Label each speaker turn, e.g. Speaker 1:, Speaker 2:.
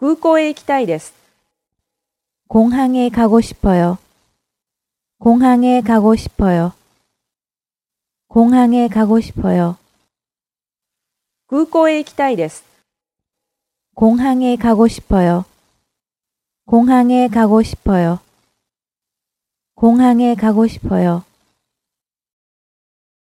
Speaker 1: 空港へ行きたいです。
Speaker 2: 공항에 가고 싶어 요. 공항에 가고 싶어 요. 공항에 가고 싶어 요.
Speaker 1: 空港へ行きたいです。
Speaker 2: 공항에 가고 싶어 요. 공항에 가고 싶어요. 공항에 가고 싶어요.